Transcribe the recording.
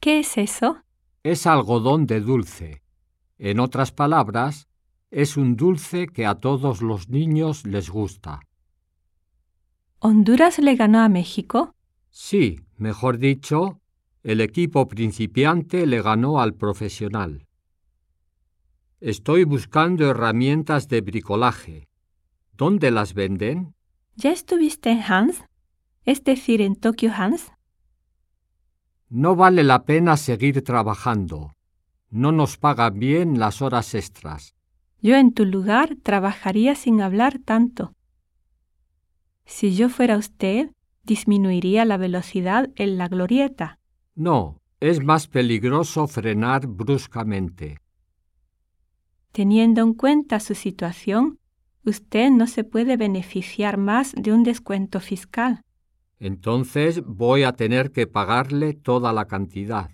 ¿Qué es eso? Es algodón de dulce. En otras palabras, es un dulce que a todos los niños les gusta. ¿Honduras le ganó a México? Sí, mejor dicho, el equipo principiante le ganó al profesional. Estoy buscando herramientas de bricolaje. ¿Dónde las venden? ¿Ya estuviste en Hans? Es decir, en Tokyo Hans. No vale la pena seguir trabajando. No nos pagan bien las horas extras. Yo en tu lugar trabajaría sin hablar tanto. Si yo fuera usted, disminuiría la velocidad en la glorieta. No, es más peligroso frenar bruscamente. Teniendo en cuenta su situación, usted no se puede beneficiar más de un descuento fiscal. Entonces voy a tener que pagarle toda la cantidad.